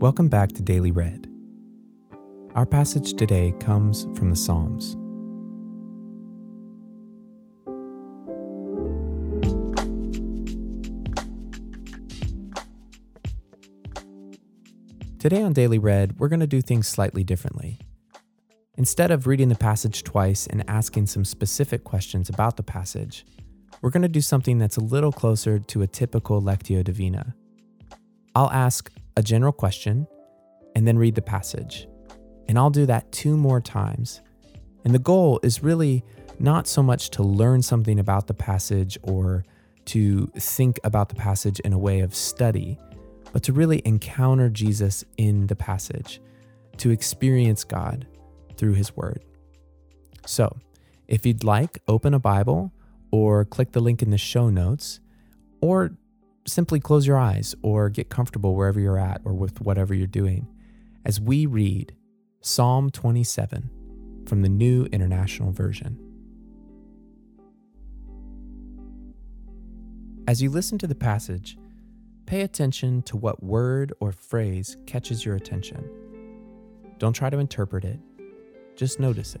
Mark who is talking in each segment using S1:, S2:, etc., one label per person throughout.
S1: Welcome back to Daily Read. Our passage today comes from the Psalms. Today on Daily Read, we're going to do things slightly differently. Instead of reading the passage twice and asking some specific questions about the passage, we're going to do something that's a little closer to a typical Lectio Divina. I'll ask a general question and then read the passage. And I'll do that two more times. And the goal is really not so much to learn something about the passage or to think about the passage in a way of study, but to really encounter Jesus in the passage, to experience God through His Word. So, if you'd like, open a Bible or click the link in the show notes, or simply close your eyes or get comfortable wherever you're at or with whatever you're doing as we read Psalm 27 from the New International Version. As you listen to the passage, pay attention to what word or phrase catches your attention. Don't try to interpret it, just notice it.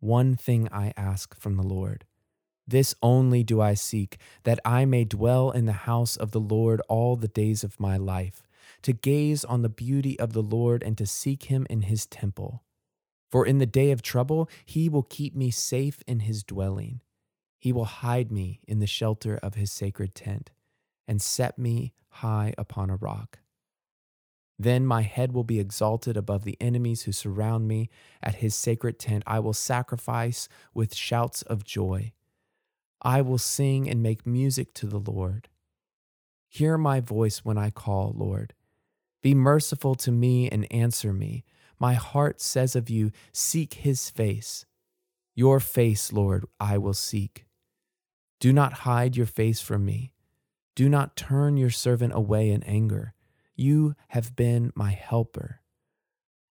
S1: One thing I ask from the Lord. This only do I seek, that I may dwell in the house of the Lord all the days of my life, to gaze on the beauty of the Lord and to seek him in his temple. For in the day of trouble, he will keep me safe in his dwelling. He will hide me in the shelter of his sacred tent and set me high upon a rock. Then my head will be exalted above the enemies who surround me. At his sacred tent, I will sacrifice with shouts of joy. I will sing and make music to the Lord. Hear my voice when I call, Lord. Be merciful to me and answer me. My heart says of you, Seek his face. Your face, Lord, I will seek. Do not hide your face from me. Do not turn your servant away in anger. You have been my helper.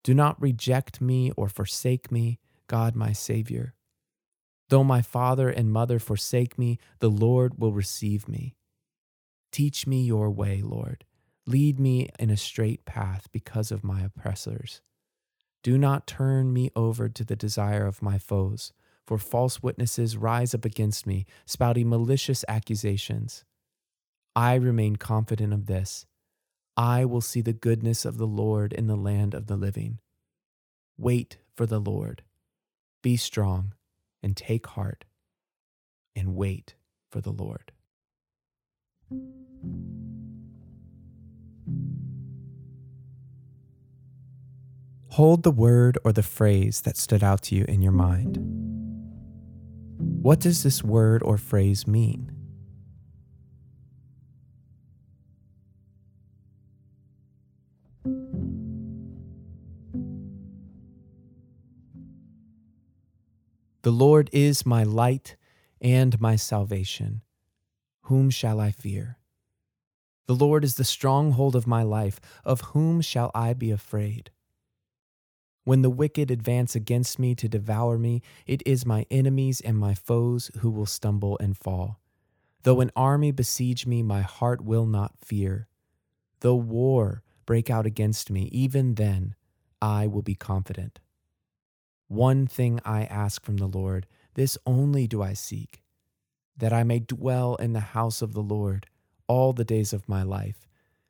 S1: Do not reject me or forsake me, God my Savior. Though my father and mother forsake me, the Lord will receive me. Teach me your way, Lord. Lead me in a straight path because of my oppressors. Do not turn me over to the desire of my foes, for false witnesses rise up against me, spouting malicious accusations. I remain confident of this I will see the goodness of the Lord in the land of the living. Wait for the Lord. Be strong and take heart and wait for the Lord. Hold the word or the phrase that stood out to you in your mind. What does this word or phrase mean? The Lord is my light and my salvation. Whom shall I fear? The Lord is the stronghold of my life. Of whom shall I be afraid? When the wicked advance against me to devour me, it is my enemies and my foes who will stumble and fall. Though an army besiege me, my heart will not fear. Though war break out against me, even then I will be confident. One thing I ask from the Lord, this only do I seek, that I may dwell in the house of the Lord all the days of my life,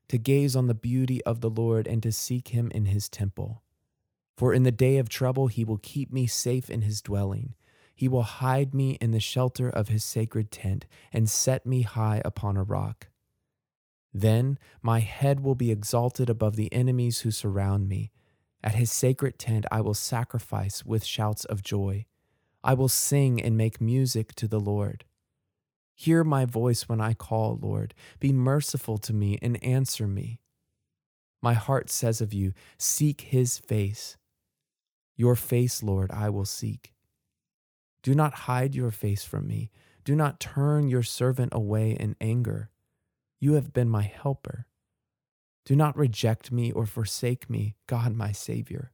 S1: to gaze on the beauty of the Lord and to seek him in his temple. For in the day of trouble he will keep me safe in his dwelling. He will hide me in the shelter of his sacred tent and set me high upon a rock. Then my head will be exalted above the enemies who surround me. At his sacred tent I will sacrifice with shouts of joy. I will sing and make music to the Lord. Hear my voice when I call, Lord. Be merciful to me and answer me. My heart says of you, Seek his face. Your face, Lord, I will seek. Do not hide your face from me. Do not turn your servant away in anger. You have been my helper. Do not reject me or forsake me, God my Savior.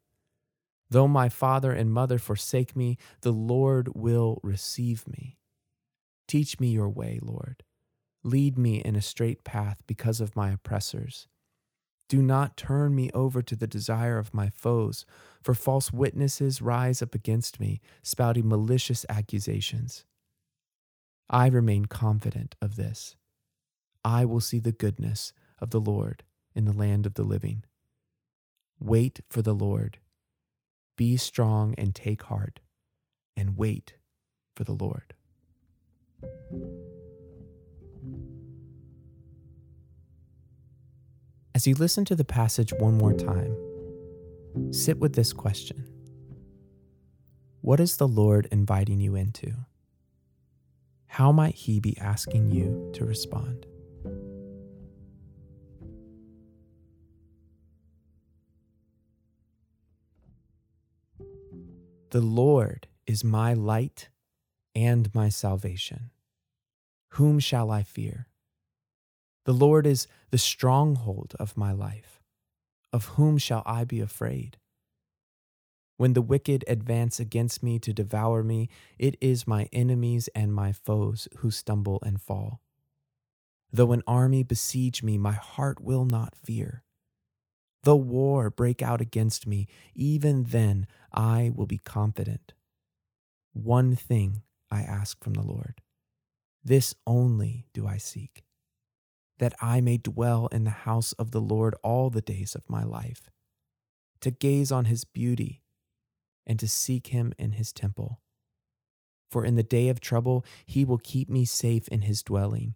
S1: Though my father and mother forsake me, the Lord will receive me. Teach me your way, Lord. Lead me in a straight path because of my oppressors. Do not turn me over to the desire of my foes, for false witnesses rise up against me, spouting malicious accusations. I remain confident of this. I will see the goodness of the Lord in the land of the living. Wait for the Lord. Be strong and take heart, and wait for the Lord. As you listen to the passage one more time, sit with this question What is the Lord inviting you into? How might He be asking you to respond? The Lord is my light and my salvation. Whom shall I fear? The Lord is the stronghold of my life. Of whom shall I be afraid? When the wicked advance against me to devour me, it is my enemies and my foes who stumble and fall. Though an army besiege me, my heart will not fear. Though war break out against me, even then I will be confident. One thing I ask from the Lord. This only do I seek, that I may dwell in the house of the Lord all the days of my life, to gaze on his beauty and to seek him in his temple. For in the day of trouble, he will keep me safe in his dwelling.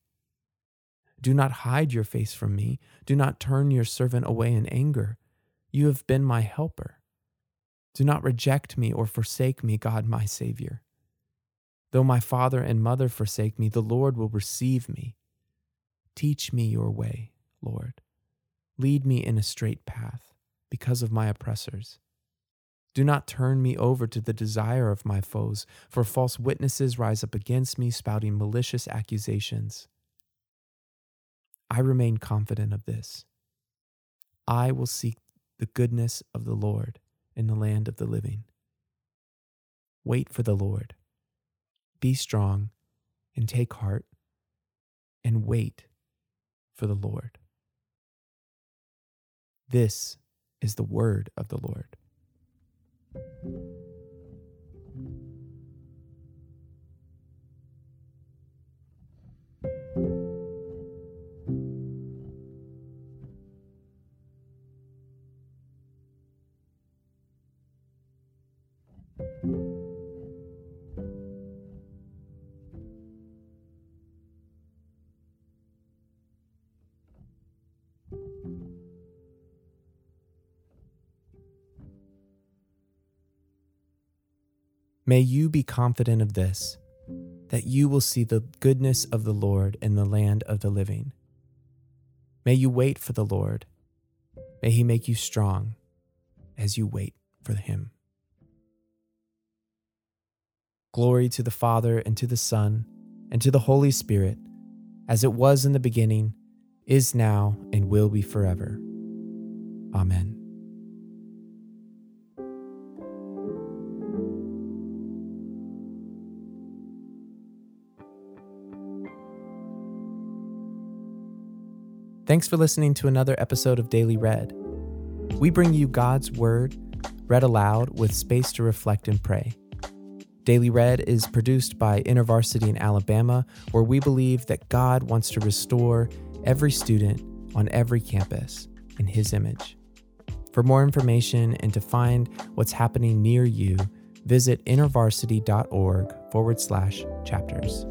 S1: Do not hide your face from me. Do not turn your servant away in anger. You have been my helper. Do not reject me or forsake me, God my Savior. Though my father and mother forsake me, the Lord will receive me. Teach me your way, Lord. Lead me in a straight path because of my oppressors. Do not turn me over to the desire of my foes, for false witnesses rise up against me, spouting malicious accusations. I remain confident of this. I will seek the goodness of the Lord in the land of the living. Wait for the Lord. Be strong and take heart and wait for the Lord. This is the word of the Lord. May you be confident of this, that you will see the goodness of the Lord in the land of the living. May you wait for the Lord. May he make you strong as you wait for him. Glory to the Father, and to the Son, and to the Holy Spirit, as it was in the beginning, is now, and will be forever. Amen. Thanks for listening to another episode of Daily Read. We bring you God's Word read aloud with space to reflect and pray. Daily Read is produced by InterVarsity in Alabama, where we believe that God wants to restore every student on every campus in His image. For more information and to find what's happening near you, visit intervarsity.org forward slash chapters.